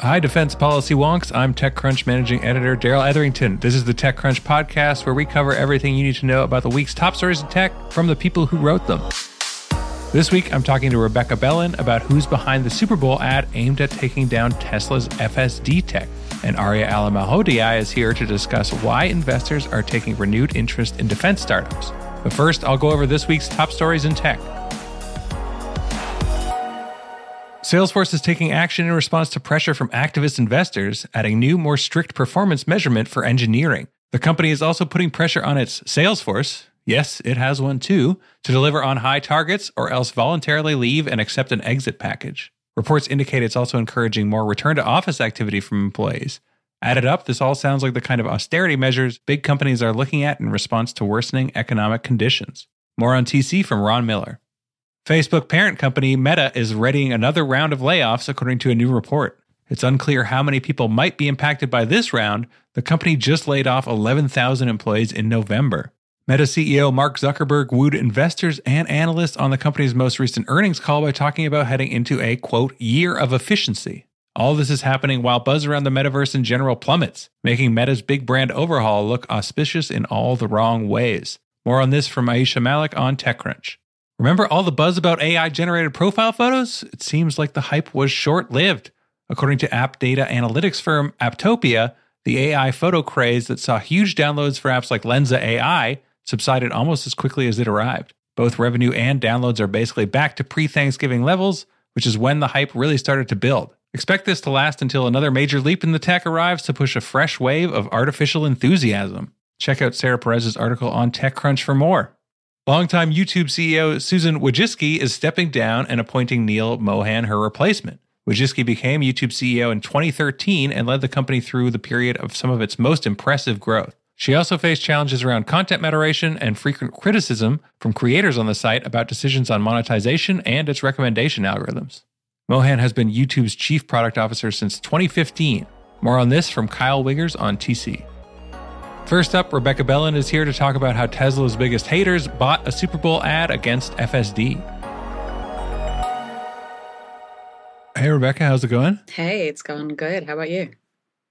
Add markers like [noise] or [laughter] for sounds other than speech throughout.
Hi, defense policy wonks. I'm TechCrunch managing editor Darrell Etherington. This is the TechCrunch podcast where we cover everything you need to know about the week's top stories in tech from the people who wrote them. This week, I'm talking to Rebecca Bellan about who's behind the Super Bowl ad aimed at taking down Tesla's FSD tech. And Aria Alamalhodaei is here to discuss why investors are taking renewed interest in defense startups. But first, I'll go over this week's top stories in tech. Salesforce is taking action in response to pressure from activist investors, adding new, more strict performance measurement for engineering. The company is also putting pressure on its Salesforce, yes, it has one too, to deliver on high targets or else voluntarily leave and accept an exit package. Reports indicate it's also encouraging more return to office activity from employees. Added up, this all sounds like the kind of austerity measures big companies are looking at in response to worsening economic conditions. More on TC from Ron Miller. Facebook parent company Meta is readying another round of layoffs, according to a new report. It's unclear how many people might be impacted by this round. The company just laid off 11,000 employees in November. Meta CEO Mark Zuckerberg wooed investors and analysts on the company's most recent earnings call by talking about heading into a quote, year of efficiency. All this is happening while buzz around the metaverse in general plummets, making Meta's big brand overhaul look auspicious in all the wrong ways. More on this from Aisha Malik on TechCrunch. Remember all the buzz about AI generated profile photos? It seems like the hype was short lived. According to app data analytics firm Apptopia, the AI photo craze that saw huge downloads for apps like Lensa AI subsided almost as quickly as it arrived. Both revenue and downloads are basically back to pre Thanksgiving levels, which is when the hype really started to build. Expect this to last until another major leap in the tech arrives to push a fresh wave of artificial enthusiasm. Check out Sarah Perez's article on TechCrunch for more. Longtime YouTube CEO Susan Wojcicki is stepping down and appointing Neal Mohan her replacement. Wojcicki became YouTube CEO in 2013 and led the company through the period of some of its most impressive growth. She also faced challenges around content moderation and frequent criticism from creators on the site about decisions on monetization and its recommendation algorithms. Mohan has been YouTube's chief product officer since 2015. More on this from Kyle Wiggers on TC. First up, Rebecca Bellan is here to talk about how Tesla's biggest haters bought a Super Bowl ad against FSD. Hey, Rebecca, how's it going? Hey, it's going good. How about you?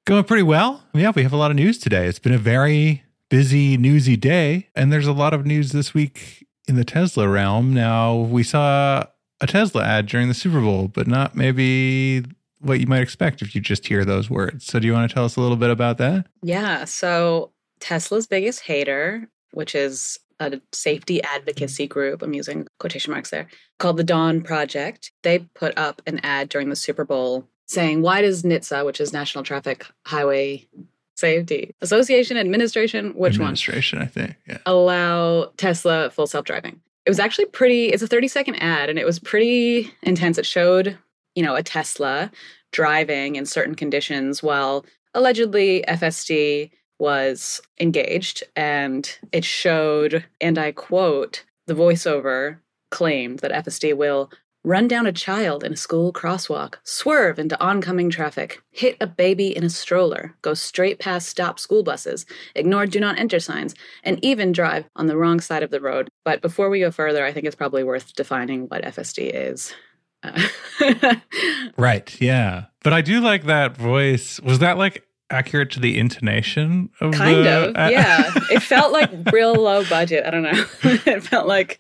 Going pretty well. Yeah, we have a lot of news today. It's been a very busy, newsy day, and there's a lot of news this week in the Tesla realm. Now, we saw a Tesla ad during the Super Bowl, but not maybe what you might expect if you just hear those words. So, do you want to tell us a little bit about that? Yeah. So, Tesla's biggest hater, which is a safety advocacy group, I'm using quotation marks there, called the Dawn Project. They put up an ad during the Super Bowl saying, Why does NHTSA, which is National Traffic Highway Safety Association Administration, which Administration, one? I think, yeah. Allow Tesla full self driving. It was actually pretty, it's a 30 second ad and it was pretty intense. It showed, you know, a Tesla driving in certain conditions while allegedly FSD was engaged and it showed, and I quote, the voiceover claimed that FSD will run down a child in a school crosswalk, swerve into oncoming traffic, hit a baby in a stroller, go straight past stop school buses, ignore do not enter signs, and even drive on the wrong side of the road. But before we go further, I think it's probably worth defining what FSD is. Uh, [laughs] right, yeah. But I do like that voice. Was that like accurate to the intonation of kind the, of uh, yeah. [laughs] It felt like real low budget. I don't know. [laughs] It felt like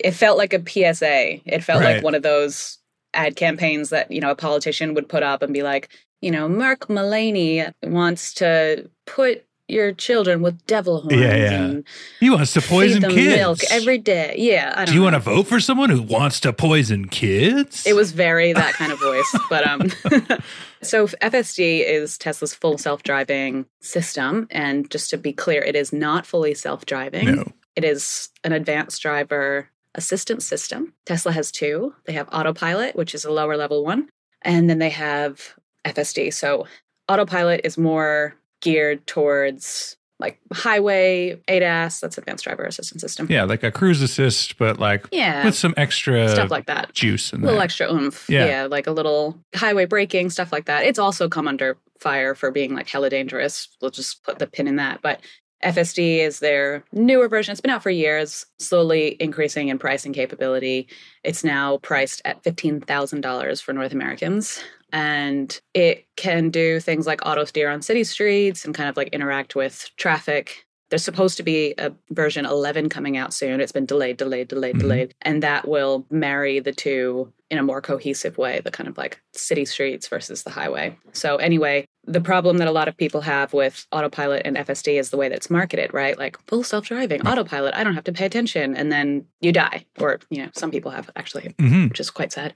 it felt like a psa it felt right. like one of those ad campaigns that you know a politician would put up and be like you know mark mullaney wants to put your children with devil horns. Yeah, yeah. he wants to poison kids. Milk every day. Yeah. I Do you know. want to vote for someone who wants to poison kids? It was very that kind of voice, [laughs] but um. [laughs] so FSD is Tesla's full self-driving system, and just to be clear, it is not fully self-driving. No. It is an advanced driver assistance system. Tesla has two. They have autopilot, which is a lower level one, and then they have FSD. So autopilot is more geared towards like highway ADAS, that's advanced driver assistance system. Yeah, like a cruise assist, but like yeah, with some extra stuff like that, juice and a little extra oomph. Yeah. yeah, like a little highway braking stuff like that. It's also come under fire for being like hella dangerous. We'll just put the pin in that, but FSD is their newer version. It's been out for years, slowly increasing in pricing capability. It's now priced at $15,000 for North Americans. And it can do things like auto steer on city streets and kind of like interact with traffic there's supposed to be a version 11 coming out soon. It's been delayed, delayed, delayed, mm-hmm. delayed. And that will marry the two in a more cohesive way the kind of like city streets versus the highway. So, anyway, the problem that a lot of people have with autopilot and FSD is the way that it's marketed, right? Like full self driving, right. autopilot, I don't have to pay attention. And then you die. Or, you know, some people have actually, mm-hmm. which is quite sad.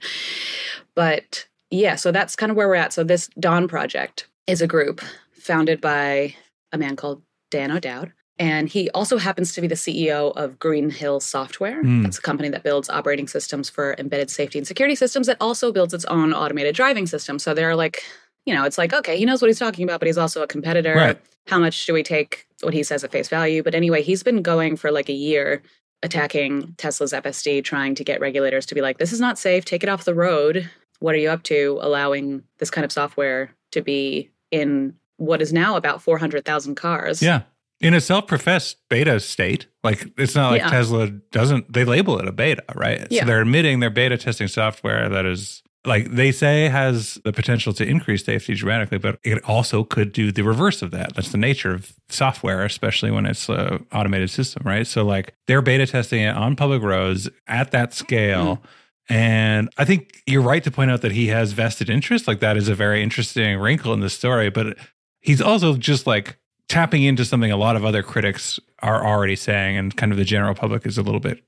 But yeah, so that's kind of where we're at. So, this Dawn Project is a group founded by a man called Dan O'Dowd and he also happens to be the CEO of Green Hills Software. Mm. That's a company that builds operating systems for embedded safety and security systems that also builds its own automated driving system. So they're like, you know, it's like, okay, he knows what he's talking about, but he's also a competitor. Right. How much do we take what he says at face value? But anyway, he's been going for like a year attacking Tesla's FSD, trying to get regulators to be like, this is not safe, take it off the road. What are you up to allowing this kind of software to be in what is now about 400,000 cars? Yeah in a self-professed beta state like it's not like yeah. tesla doesn't they label it a beta right yeah. so they're admitting they're beta testing software that is like they say has the potential to increase safety dramatically but it also could do the reverse of that that's the nature of software especially when it's an automated system right so like they're beta testing it on public roads at that scale mm. And I think you're right to point out that he has vested interest. Like that is a very interesting wrinkle in the story. But he's also just like tapping into something a lot of other critics are already saying and kind of the general public is a little bit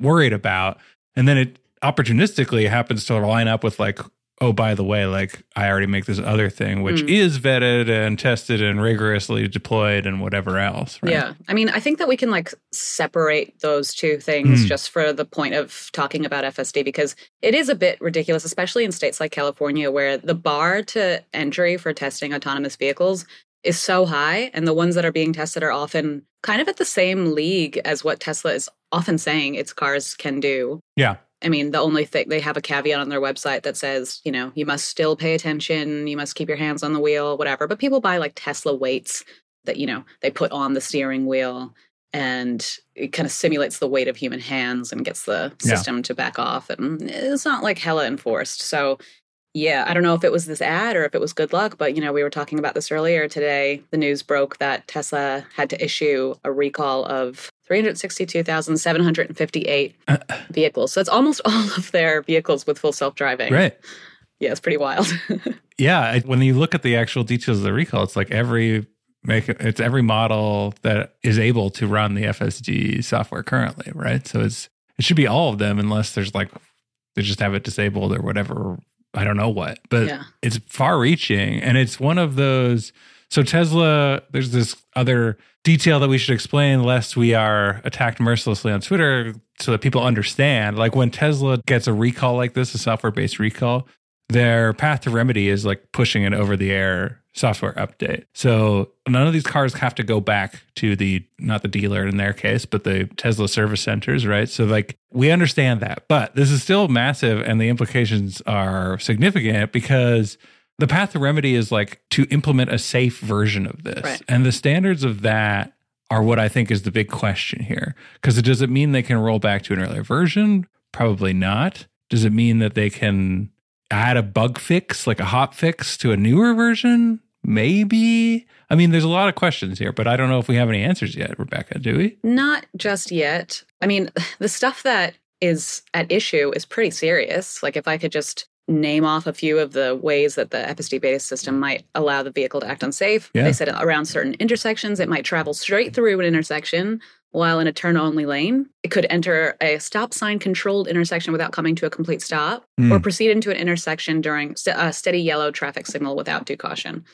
worried about. And then it opportunistically happens to line up with like, oh, by the way, like I already make this other thing, which mm. is vetted and tested and rigorously deployed and whatever else. Right? Yeah. I mean, I think that we can like separate those two things mm. just for the point of talking about FSD because it is a bit ridiculous, especially in states like California, where the bar to entry for testing autonomous vehicles is so high and the ones that are being tested are often kind of at the same league as what Tesla is often saying its cars can do. Yeah. I mean, the only thing they have a caveat on their website that says, you know, you must still pay attention, you must keep your hands on the wheel, whatever. But people buy like Tesla weights that, you know, they put on the steering wheel and it kind of simulates the weight of human hands and gets the system yeah. to back off. And it's not like hella enforced. So yeah, I don't know if it was this ad or if it was good luck, but you know, we were talking about this earlier today. The news broke that Tesla had to issue a recall of 362,758 uh, [clears throat] vehicles. So that's almost [laughs] all of their vehicles with full self-driving. Right. Yeah, it's pretty wild. [laughs] yeah, when you look at the actual details of the recall, it's like every make it's every model that is able to run the FSD software currently, right? So it's it should be all of them unless there's like they just have it disabled or whatever I don't know what, but yeah. it's far reaching. And it's one of those. So, Tesla, there's this other detail that we should explain lest we are attacked mercilessly on Twitter so that people understand. Like when Tesla gets a recall like this, a software based recall, their path to remedy is like pushing an over the air software update. So none of these cars have to go back to the not the dealer in their case, but the Tesla service centers, right? So like we understand that, but this is still massive and the implications are significant because the path to remedy is like to implement a safe version of this. Right. And the standards of that are what I think is the big question here. Because does it mean they can roll back to an earlier version? Probably not. Does it mean that they can add a bug fix, like a hot fix to a newer version? Maybe. I mean, there's a lot of questions here, but I don't know if we have any answers yet, Rebecca, do we? Not just yet. I mean, [laughs] the stuff that is at issue is pretty serious. Like, if I could just name off a few of the ways that the FSD beta system might allow the vehicle to act unsafe. Yeah. They said around certain intersections, it might travel straight through an intersection while in a turn only lane. It could enter a stop sign controlled intersection without coming to a complete stop mm. or proceed into an intersection during a steady yellow traffic signal without due caution.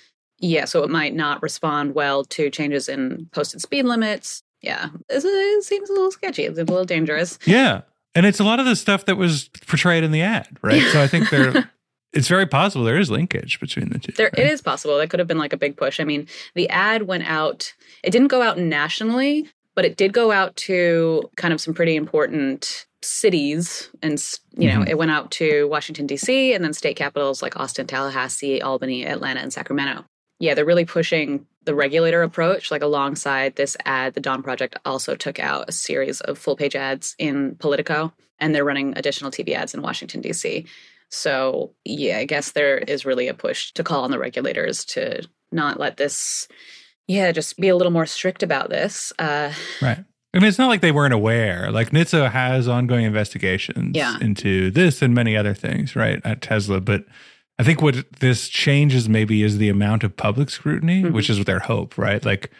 Yeah, so it might not respond well to changes in posted speed limits. Yeah, it seems a little sketchy. It's a little dangerous. Yeah. And it's a lot of the stuff that was portrayed in the ad, right? so I think there [laughs] it's very possible there is linkage between the two. There right? it is possible. That could have been like a big push. I mean, the ad went out it didn't go out nationally, but it did go out to kind of some pretty important cities and you know mm-hmm. it went out to washington d.c and then state capitals like austin tallahassee albany atlanta and sacramento yeah, they're really pushing the regulator approach. Like alongside this ad, the Dawn Project also took out a series of full page ads in Politico, and they're running additional TV ads in Washington, D.C. So, yeah, I guess there is really a push to call on the regulators to not let this, yeah, just be a little more strict about this. Uh, right. I mean, it's not like they weren't aware. Like NHTSA has ongoing investigations Yeah. into this and many other things, right, at Tesla. But I think what this changes maybe is the amount of public scrutiny, Mhm. which is their hope, right? Like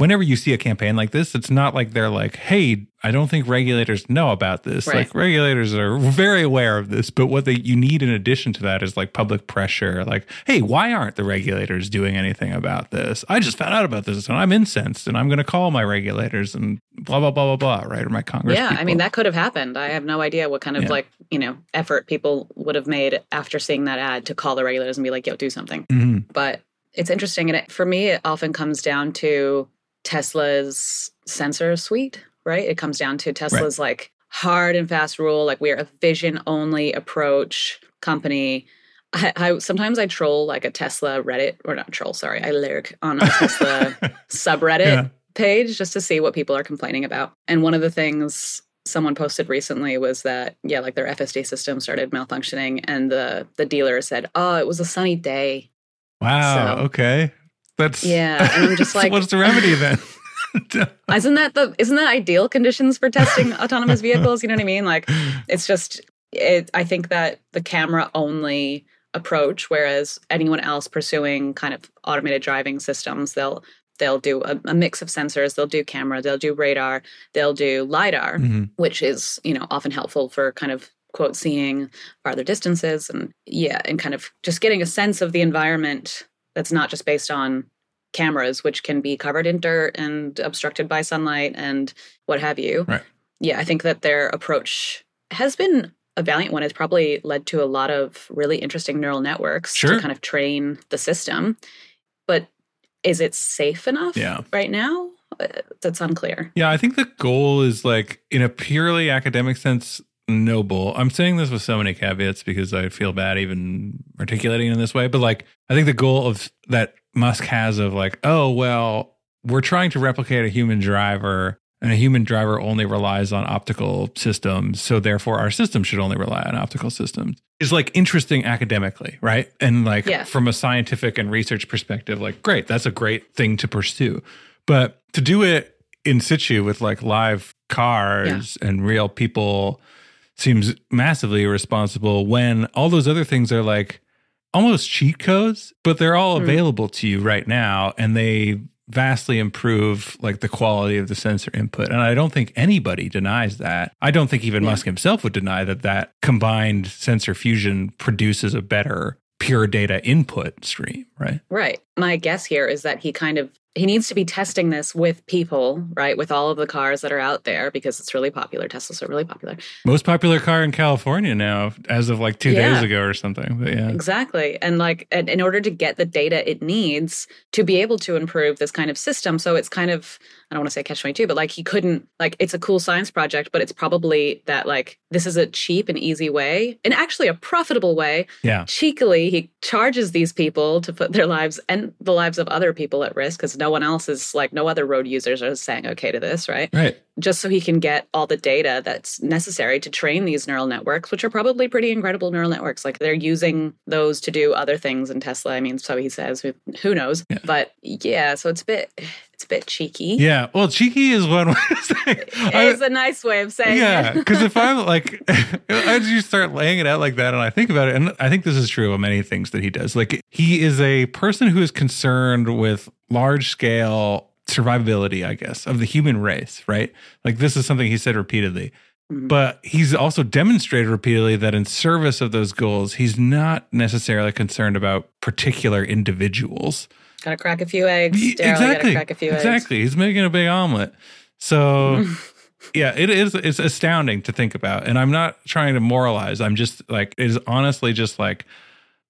whenever you see a campaign like this, it's not like they're like, hey, I don't think regulators know about this. Right. Like regulators are very aware of this, but what they you need in addition to that is like public pressure. Like, hey, why aren't the regulators doing anything about this? I just found out about this and I'm incensed and I'm going to call my regulators and blah blah blah blah blah. Right, or my Congress. yeah, I mean, that could have happened. I have no idea what kind of Yeah. like, you know, effort people would have made after seeing that ad to call the regulators and be like, yo, do something. Mhm. But it's interesting. And it, for me, it often comes down to Tesla's sensor suite, right? It comes down to Tesla's like hard and fast rule, like we're a vision only approach company. I, I sometimes I troll like a Tesla Reddit or not troll, sorry, I lurk on a Tesla [laughs] subreddit Yeah. page just to see what people are complaining about. And one of the things someone posted recently was that yeah, like their FSD system started malfunctioning and the the dealer said, "Oh, it was a sunny day." Wow. So- okay. That's Yeah, and I'm just [laughs] like- what's the remedy then? [laughs] Isn't that the isn't that ideal conditions for testing [laughs] autonomous vehicles? You know what I mean? Like it's just it I think that the camera only approach whereas anyone else pursuing kind of automated driving systems, they'll they'll do a, a mix of sensors, they'll do camera, they'll do radar, they'll do lidar. Mhm. which is you know often helpful for kind of quote seeing farther distances and yeah and kind of just getting a sense of the environment that's not just based on cameras which can be covered in dirt and obstructed by sunlight and what have you Right. yeah i think that their approach has been a valiant one it's probably led to a lot of really interesting neural networks Sure. to kind of train the system but is it safe enough Yeah. right now Uh, that's unclear Yeah, I think the goal is like in a purely academic sense noble. I'm saying this with so many caveats because I feel bad even articulating it in this way, but like I think the goal of that Musk has of like, oh well, we're trying to replicate a human driver and a human driver only relies on optical systems, so therefore our system should only rely on optical systems. Is like interesting academically, right? And like Yeah. from a scientific and research perspective, like great, that's a great thing to pursue. But to do it in situ with like live cars and real people seems massively irresponsible when all those other things are like almost cheat codes, but they're all Hmm. available to you right now and they vastly improve like the quality of the sensor input. And I don't think anybody denies that. I don't think even Yeah. Musk himself would deny that that combined sensor fusion produces a better pure data input stream, right? Right. My guess here is that he kind of he needs to be testing this with people, right? With all of the cars that are out there because it's really popular. Teslas are really popular. Most popular car in California now, as of like two Yeah. days ago or something. But yeah. Exactly. And like and in order to get the data it needs to be able to improve this kind of system. So it's kind of I don't want to say catch 22, but like he couldn't like it's a cool science project, but it's probably that like this is a cheap and easy way and actually a profitable way Yeah. cheekily he charges these people to put their lives and the lives of other people at risk because no one else is like no other road users are saying okay to this right Right. just so he can get all the data that's necessary to train these neural networks which are probably pretty incredible neural networks like they're using those to do other things in tesla i mean so he says who- who knows Yeah. but yeah so it's a bit it's a bit cheeky Yeah. Well, cheeky is one way to say. [laughs] I- it's a nice way of saying yeah, it because if I'm [laughs] like, [laughs] as you start laying it out like that, and I think about it, and I think this is true of many things that he does. Like, he is a person who is concerned with large scale survivability, I guess, of the human race, right? Like, this is something he said repeatedly. Mhm. But he's also demonstrated repeatedly that in service of those goals, he's not necessarily concerned about particular individuals. Gotta crack a few eggs Ye- Darrell, you gotta exactly. crack a few eggs exactly. He's making a big omelet. So [laughs] yeah, it is it's astounding to think about. And I'm not trying to moralize. I'm just like it is honestly just like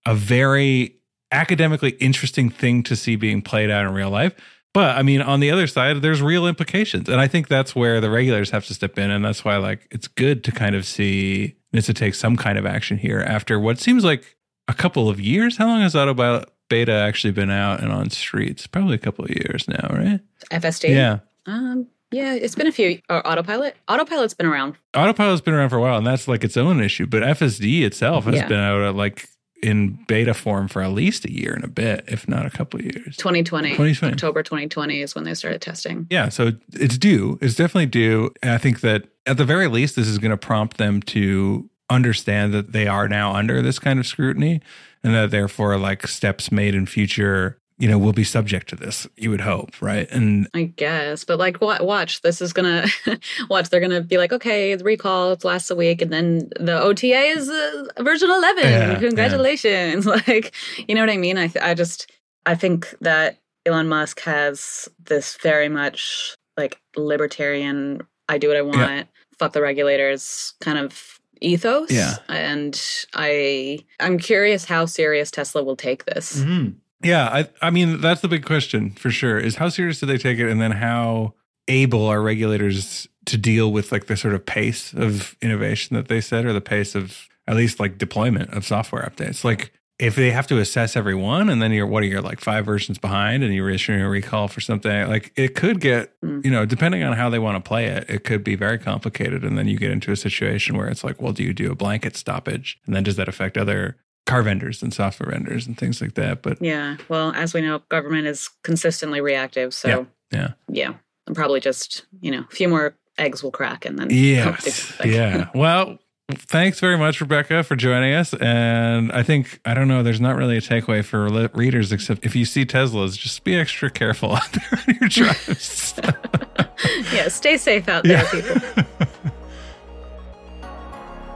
a very academically interesting thing to see being played out in real life. But I mean, on the other side, there's real implications. And I think that's where the regulators have to step in. And that's why like it's good to kind of see NHTSA take some kind of action here after what seems like a couple of years. How long has Autopilot beta actually been out and on streets? Probably a couple of years now, right? FSD. Yeah. Um. Yeah, it's been a few. Or autopilot. Autopilot's been around. Autopilot's been around for a while, and that's like its own issue. But FSD itself has Yeah. been out at like in beta form for at least a year and a bit, if not a couple of years. 2020. 2020. October 2020 is when they started testing. Yeah, so it's due. It's definitely due. And I think that at the very least, this is going to prompt them to understand that they are now under this kind of scrutiny and that therefore, like steps made in future, you know, will be subject to this, you would hope, right? And I guess, but like, wa- watch. This is gonna [laughs] watch. They're gonna be like, okay, the recall it lasts a week, and then the OTA is uh, version eleven. Yeah, Congratulations! [laughs] Like, you know what I mean? I th- I just I think that Elon Musk has this very much like libertarian. I do what I want. Fuck the regulators. Kind of ethos. Yeah. and I I'm curious how serious Tesla will take this. Mm-hmm. yeah, I, I mean, that's the big question for sure is how serious do they take it? And then how able are regulators to deal with like the sort of pace of innovation that they said or the pace of at least like deployment of software updates? Like, if they have to assess every one and then you're what are you like five versions behind and you're issuing a recall for something like it could get Mm. you know depending on how they want to play it it could be very complicated and then you get into a situation where it's like well do you do a blanket stoppage and then does that affect other car vendors and software vendors and things like that but Yeah. Well, as we know, government is consistently reactive. So yeah yeah, and probably just you know a few more eggs will crack and then yes [laughs] yeah well thanks very much rebecca for joining us and i think i don't know there's not really a takeaway for li- readers except if you see teslas just be extra careful [laughs] out there on your drives [laughs] yeah. Stay safe out there, Yeah. people. [laughs]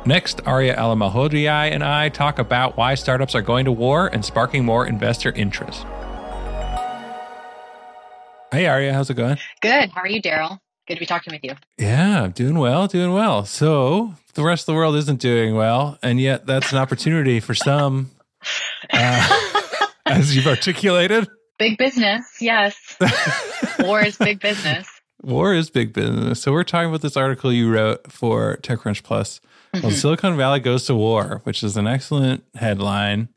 Next, Aria Alamalhodaei and I talk about why startups are going to war and sparking more investor interest. Hey, Arya, how's it going? Good. How are you, Darrell? Good to be talking with you. Yeah, doing well, doing well. So, the rest of the world isn't doing well, and yet that's an opportunity for some, uh, [laughs] as you've articulated. big business. Yes. [laughs] War is big business. War is big business. So, we're talking about this article you wrote for TechCrunch Plus called Mhm. Silicon Valley Goes to War, which is an excellent headline.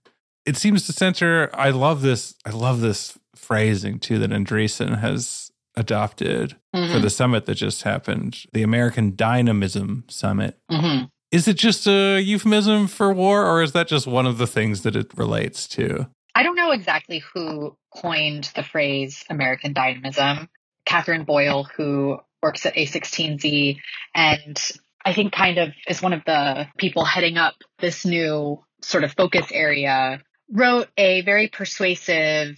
It seems to center, I love this, I love this phrasing too that Andreessen has adopted for Mhm. the summit that just happened, the American Dynamism Summit. Mhm. Is it just a euphemism for war, or is that just one of the things that it relates to? I don't know exactly who coined the phrase American dynamism. Katherine Boyle, who works at A16Z, and I think kind of is one of the people heading up this new sort of focus area, wrote a very persuasive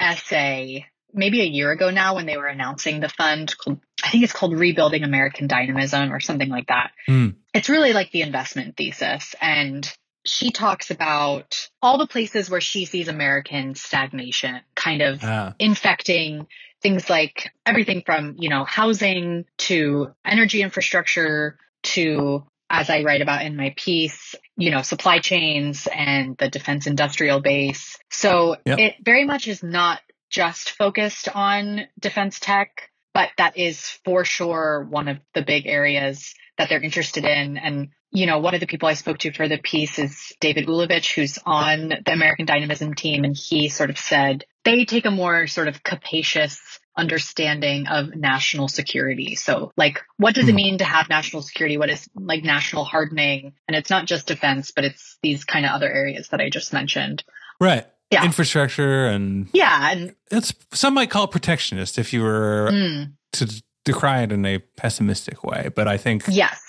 essay maybe a year ago now when they were announcing the fund called I think it's called Rebuilding American Dynamism or something like that. Hmm. It's really like the investment thesis and she talks about all the places where she sees American stagnation kind of Ah, infecting things like everything from, you know, housing to energy infrastructure to, as I write about in my piece, you know, supply chains and the defense industrial base. So Yep. it very much is not just focused on defense tech, but that is for sure one of the big areas that they're interested in. And, you know, one of the people I spoke to for the piece is David Ulevitch, who's on the American Dynamism team. And he sort of said they take a more sort of capacious understanding of national security. So like, what does it Hmm. mean to have national security? What is like national hardening? And it's not just defense, but it's these kind of other areas that I just mentioned. right. Yeah. Infrastructure and Yeah. And it's some might call it protectionist if you were mm, to decry it in a pessimistic way. But I think yes.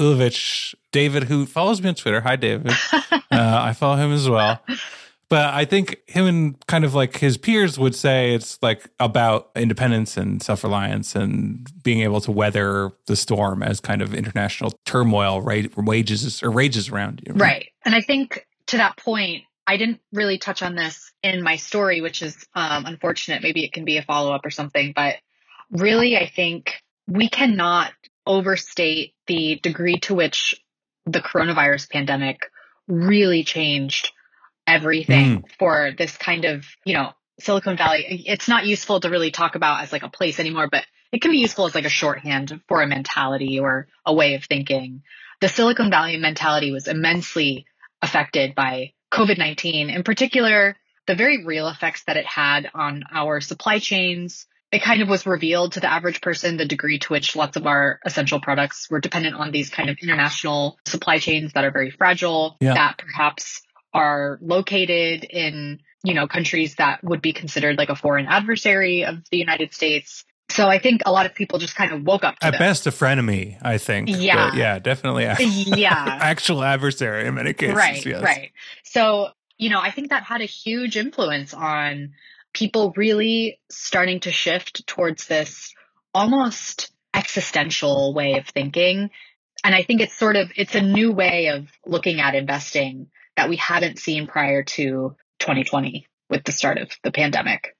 Ulevitch, David, who follows me on Twitter, hi David, [laughs] uh, I follow him as well. But I think him and kind of like his peers would say it's like about independence and self reliance and being able to weather the storm as kind of international turmoil ra- wages or rages around you. Right. And I think to that point, I didn't really touch on this in my story, which is um, unfortunate. Maybe it can be a follow up or something. But really, I think we cannot overstate the degree to which the coronavirus pandemic really changed everything for this kind of, you know, Silicon Valley. It's not useful to really talk about as like a place anymore, but it can be useful as like a shorthand for a mentality or a way of thinking. The Silicon Valley mentality was immensely affected by COVID 19. In particular, the very real effects that it had on our supply chains. It kind of was revealed to the average person the degree to which lots of our essential products were dependent on these kind of international supply chains that are very fragile, Yeah. that perhaps are located in, you know, countries that would be considered like a foreign adversary of the United States. So I think a lot of people just kind of woke up to At best, a frenemy, I think. Yeah. But yeah, definitely. Yeah. [laughs] actual adversary in many cases. right yes. right so you know i think that had a huge influence on people really starting to shift towards this almost existential way of thinking and i think it's sort of it's a new way of looking at investing that we hadn't seen prior to 2020 with the start of the pandemic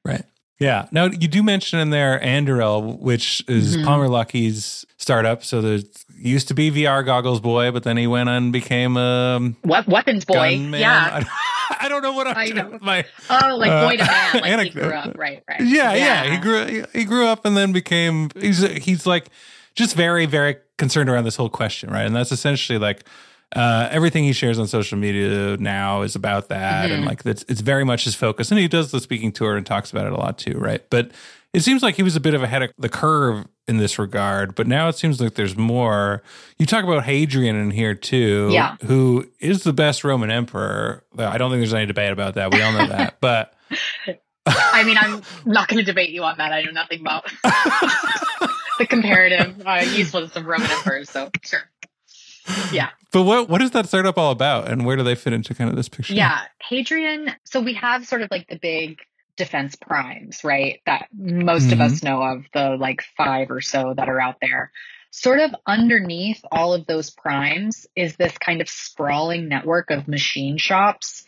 Yeah. Now you do mention in there Anduril, which is Mhm. Palmer Luckey's startup. So there used to be VR goggles boy, but then he went and became a weapons boy yeah [laughs] I, don't know what I'm I know. my oh like Uh, boy to man like he grew up right right yeah, yeah, He grew he grew up and then became he's he's like just very very concerned around this whole question, right? And that's essentially like uh, everything he shares on social media now is about that, and Mhm. like it's it's very much his focus. And he does the speaking tour and talks about it a lot too, right? But it seems like he was a bit of ahead of the curve in this regard. But now it seems like there's more. You talk about Hadrian in here too, Yeah. who is the best Roman emperor. I don't think there's any debate about that. We all know that, [laughs] but. I mean, I'm not going to debate you on that. I know nothing about [laughs] the comparative uh, usefulness of Roman emperors. So sure, yeah, But what what is that startup all about, and where do they fit into kind of this picture? yeah. Hadrian. So we have sort of like the big defense primes, right? That most of us know of, the like five or so that are out there. Sort of underneath all of those primes is this kind of sprawling network of machine shops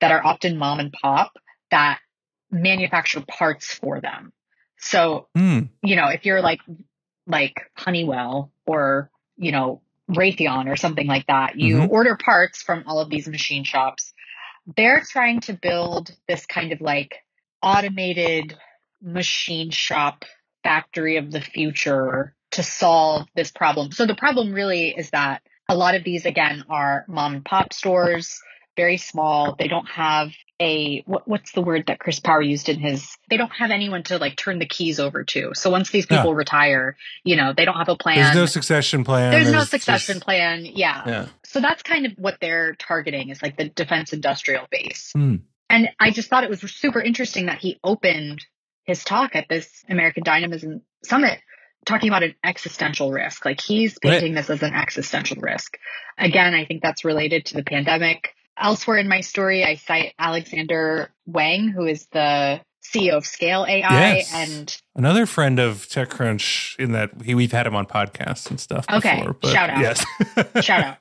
that are often mom and pop that manufacture parts for them. So Hmm. you know, if you're like like Honeywell or, you know, Raytheon or something like that, you Mhm. order parts from all of these machine shops. They're trying to build this kind of like automated machine shop factory of the future to solve this problem. So the problem really is that a lot of these again are mom and pop stores, very small. They don't have a what, what's the word that Chris Power used in his they don't have anyone to like turn the keys over to. So once these people retire, you know, they don't have a plan. There's no succession plan. There's no succession just- plan. Yeah. Yeah. So that's kind of what they're targeting is like the defense industrial base. Hmm. And I just thought it was super interesting that he opened his talk at this American Dynamism Summit talking about an existential risk. Like he's Right. painting this as an existential risk. Again, I think that's related to the pandemic. Elsewhere in my story, I cite Alexander Wang, who is the CEO of Scale AI Yes. and Another friend of TechCrunch in that he, we've had him on podcasts and stuff. Okay, before, but shout out. Yes. [laughs] shout [laughs] out.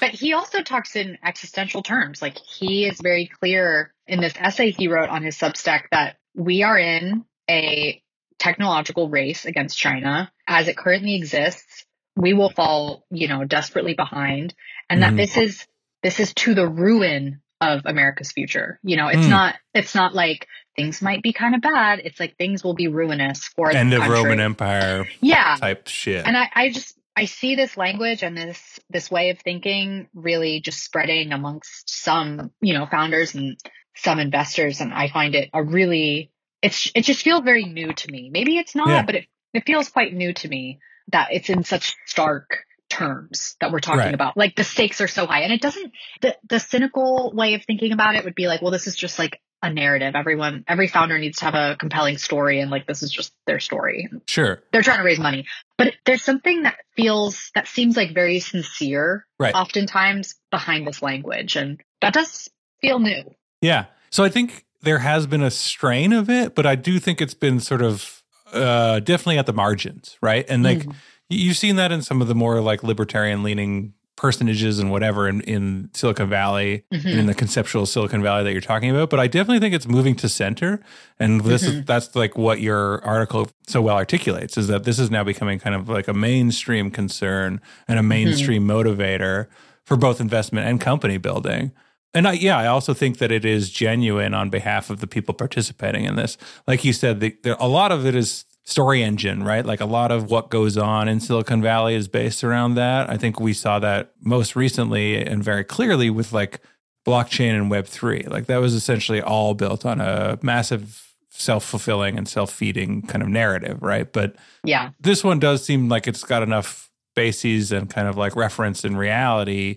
But he also talks in existential terms. Like he is very clear in this essay he wrote on his Substack that we are in a technological race against China as it currently exists. We will fall, you know, desperately behind and that Mhm. this is this is to the ruin of America's future. You know, it's Mm. not it's not like things might be kind of bad. It's like things will be ruinous for the End of. Roman Empire [laughs] Yeah. type shit. And I, I just I see this language and this this way of thinking really just spreading amongst some, you know, founders and some investors. And I find it a really it's it just feels very new to me. Maybe it's not, Yeah. but it, it feels quite new to me that it's in such stark terms that we're talking Right. about. Like the stakes are so high. And it doesn't the the cynical way of thinking about it would be like, well, this is just like a narrative. Everyone every founder needs to have a compelling story and like this is just their story sure. they're trying to raise money. But there's something that feels that seems like very sincere Right. oftentimes behind this language. And that does feel new. Yeah. So I think there has been a strain of it, but I do think it's been sort of uh, definitely at the margins, right? And like Mm. You- you've seen that in some of the more like libertarian leaning personages and whatever in, in Silicon Valley and Mhm. in the conceptual Silicon Valley that you're talking about. But I definitely think it's moving to center. And this is that's like what your article so well articulates is that this is now becoming kind of like a mainstream concern and a mainstream motivator for both investment and company building. And I, yeah, I also think that it is genuine on behalf of the people participating in this. Like you said, the, there, a lot of it is story engine, right? Like a lot of what goes on in Silicon Valley is based around that. I think we saw that most recently and very clearly with like blockchain and Web3. Like that was essentially all built on a massive self fulfilling and self feeding kind of narrative, right? But yeah, this one does seem like it's got enough bases and kind of like reference in reality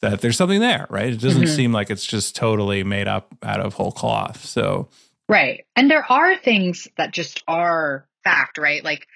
that there's something there, right? It doesn't mm-hmm. seem like it's just totally made up out of whole cloth. So, right. And there are things that just are fact, right? Like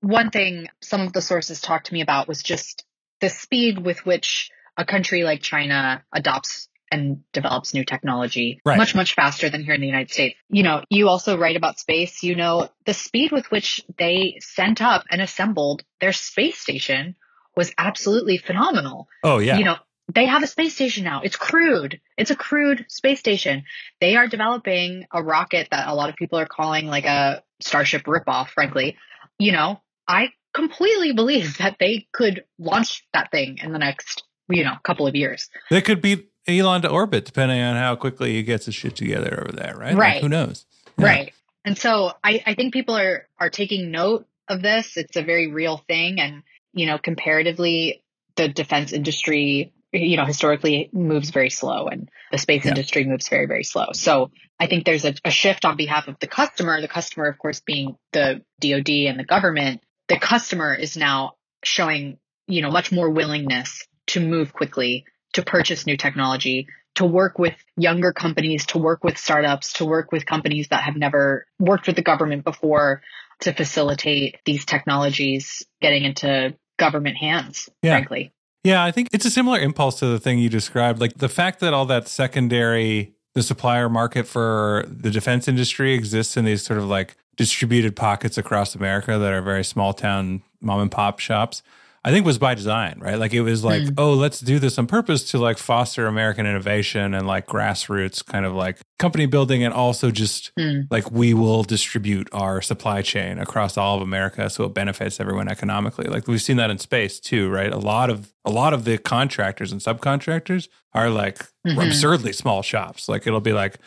one thing some of the sources talked to me about was just the speed with which a country like China adopts and develops new technology right. much, much faster than here in the United States. You know, you also write about space, you know, the speed with which they sent up and assembled their space station was absolutely phenomenal. Oh, yeah. You know, they have a space station now. It's crude. It's a crude space station. They are developing a rocket that a lot of people are calling like a Starship ripoff, frankly. You know, I completely believe that they could launch that thing in the next, you know, couple of years. They could beat Elon to orbit, depending on how quickly he gets his shit together over there, right? Right. Like, who knows? Yeah. Right. And so I, I think people are are taking note of this. It's a very real thing, and you know, comparatively, the defense industry, you know, historically moves very slow, and the space yeah. industry moves very very slow. So I think there's a, a shift on behalf of the customer. The customer, of course, being the DoD and the government. The customer is now showing, you know, much more willingness to move quickly to purchase new technology, to work with younger companies, to work with startups, to work with companies that have never worked with the government before to facilitate these technologies getting into government hands, yeah. frankly. Yeah, I think it's a similar impulse to the thing you described. Like the fact that all that secondary, the supplier market for the defense industry exists in these sort of like distributed pockets across America that are very small town mom and pop shops. I think it was by design, right? Like it was like, mm. oh, let's do this on purpose to like foster American innovation and like grassroots kind of like company building and also just mm. like we will distribute our supply chain across all of America so it benefits everyone economically. Like we've seen that in space too, right? A lot of a lot of the contractors and subcontractors are like mm-hmm. absurdly small shops. Like it'll be like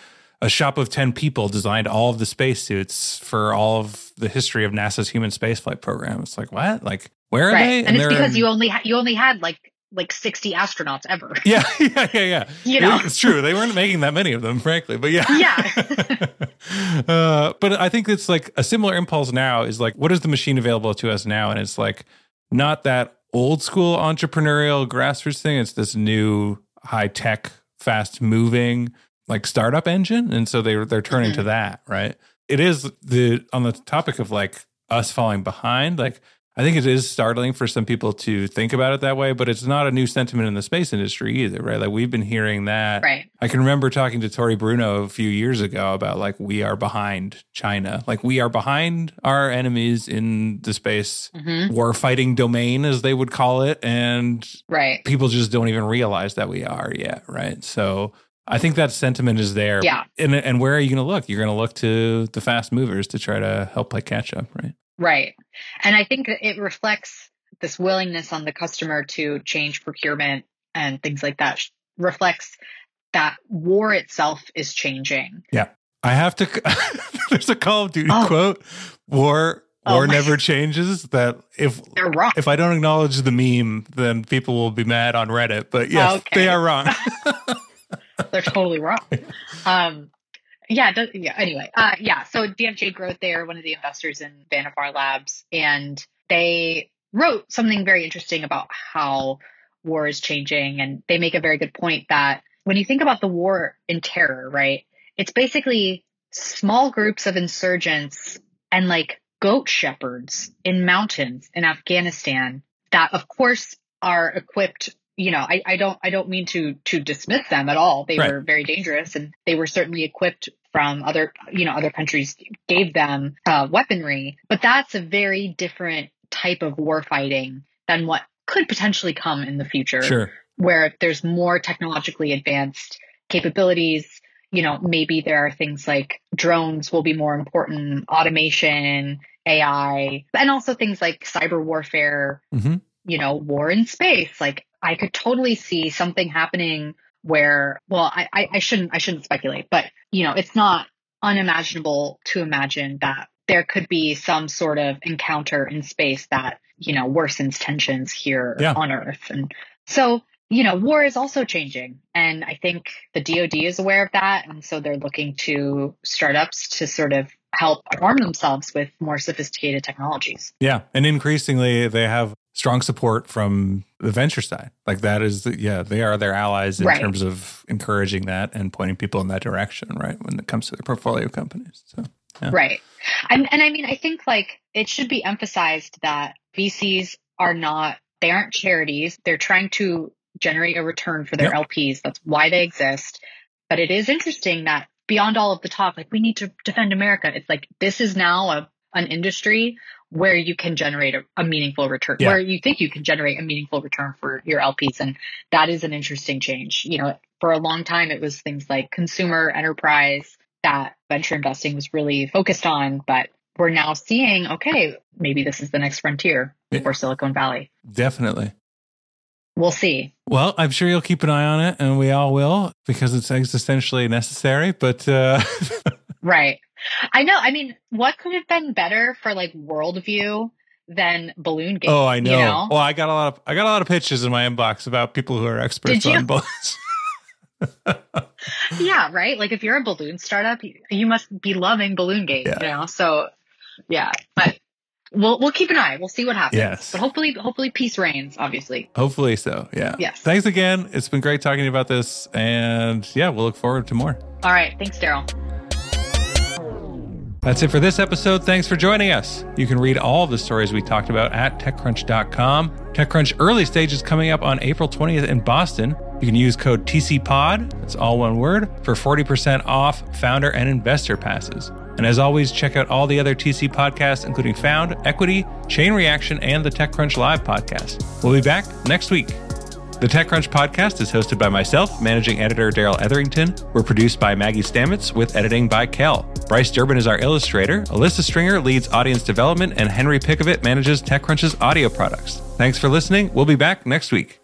a shop of 10 people designed all of the spacesuits for all of the history of NASA's human spaceflight program. It's like, what? Like where are right. they? And, and it's because in... you only ha- you only had like like 60 astronauts ever. [laughs] Yeah, [laughs] yeah, yeah, yeah. You know, it's true. They weren't making that many of them, frankly. But yeah, yeah. [laughs] uh, but I think it's like a similar impulse now is like, what is the machine available to us now? And it's like not that old school entrepreneurial grassroots thing. It's this new high tech, fast moving like startup engine, and so they they're turning mm-hmm. to that. Right. It is the on the topic of like us falling behind, like I think it is startling for some people to think about it that way, but it's not a new sentiment in the space industry either, right? Like we've been hearing that. Right. I can remember talking to Tory Bruno a few years ago about like we are behind China, like we are behind our enemies in the space mm-hmm. war fighting domain, as they would call it, and right. people just don't even realize that we are yet, right? So. I think that sentiment is there. Yeah. And, and where are you going to look? You're going to look to the fast movers to try to help play catch up, right? Right. And I think it reflects this willingness on the customer to change procurement and things like that reflects that war itself is changing. Yeah. I have to [laughs] there's a Call of Duty oh. quote, war oh war never [laughs] changes that if if I don't acknowledge the meme then people will be mad on Reddit, but yes, okay. they are wrong. [laughs] They're totally wrong. Um yeah, yeah. Anyway, uh, yeah. So DFJ Growth, they're one of the investors in Vannevar Labs, and they wrote something very interesting about how war is changing, and they make a very good point that when you think about the war in terror, right? It's basically small groups of insurgents and like goat shepherds in mountains in Afghanistan that, of course, are equipped you know, I, I don't I don't mean to to dismiss them at all. They right. were very dangerous and they were certainly equipped from other you know other countries gave them uh, weaponry, but that's a very different type of war fighting than what could potentially come in the future. Sure. Where there's more technologically advanced capabilities, you know, maybe there are things like drones will be more important, automation, AI, and also things like cyber warfare, mm-hmm. you know, war in space. Like I could totally see something happening where, well, I, I, I shouldn't, I shouldn't speculate, but you know, it's not unimaginable to imagine that there could be some sort of encounter in space that, you know, worsens tensions here yeah. on Earth. And so you know, war is also changing. And I think the DoD is aware of that. And so they're looking to startups to sort of help arm themselves with more sophisticated technologies. Yeah. And increasingly, they have strong support from the venture side. Like that is, the, yeah, they are their allies in Right. terms of encouraging that and pointing people in that direction, right? When it comes to their portfolio companies. So, Yeah. Right. And, and I mean, I think like it should be emphasized that VCs are not, they aren't charities. They're trying to generate a return for their Yep. LPs. That's why they exist. But it is interesting that beyond all of the talk, like we need to defend America, it's like this is now a, an industry where you can generate a, a meaningful return, Yeah. where you think you can generate a meaningful return for your LPs. And that is an interesting change. You know, for a long time, it was things like consumer enterprise that venture investing was really focused on, but we're now seeing, okay, maybe this is the next frontier for Silicon Valley. definitely. We'll see. Well, I'm sure you'll keep an eye on it, and we all will because it's existentially necessary. But uh, [laughs] Right. I know. I mean, what could have been better for like World View than Balloon Gate? oh, I know. You know? Well, I got a lot of I got a lot of pitches in my inbox about people who are experts on balloons. [laughs] yeah, right. Like if you're a balloon startup, you, you must be loving Balloon Gate, Yeah. you know? So yeah, but we'll, we'll keep an eye. We'll see what happens. Yes. But hopefully, hopefully peace reigns, obviously. Hopefully so. Yeah. Yes. Thanks again. It's been great talking to you about this, and yeah, we'll look forward to more. All right. Thanks, Darrell. That's it for this episode. Thanks for joining us. You can read all the stories we talked about at TechCrunch.com. TechCrunch early stage is coming up on April 20th in Boston. You can use code TCPOD, that's all one word, for 40% off founder and investor passes. And as always, check out all the other TC podcasts, including Found, Equity, Chain Reaction, and the TechCrunch Live podcast. We'll be back next week. The TechCrunch podcast is hosted by myself, managing editor Darrell Etherington. We're produced by Maggie Stamets with editing by Kel. Bryce Durbin is our illustrator. Alyssa Stringer leads audience development, and Henry Pickavet manages TechCrunch's audio products. Thanks for listening. We'll be back next week.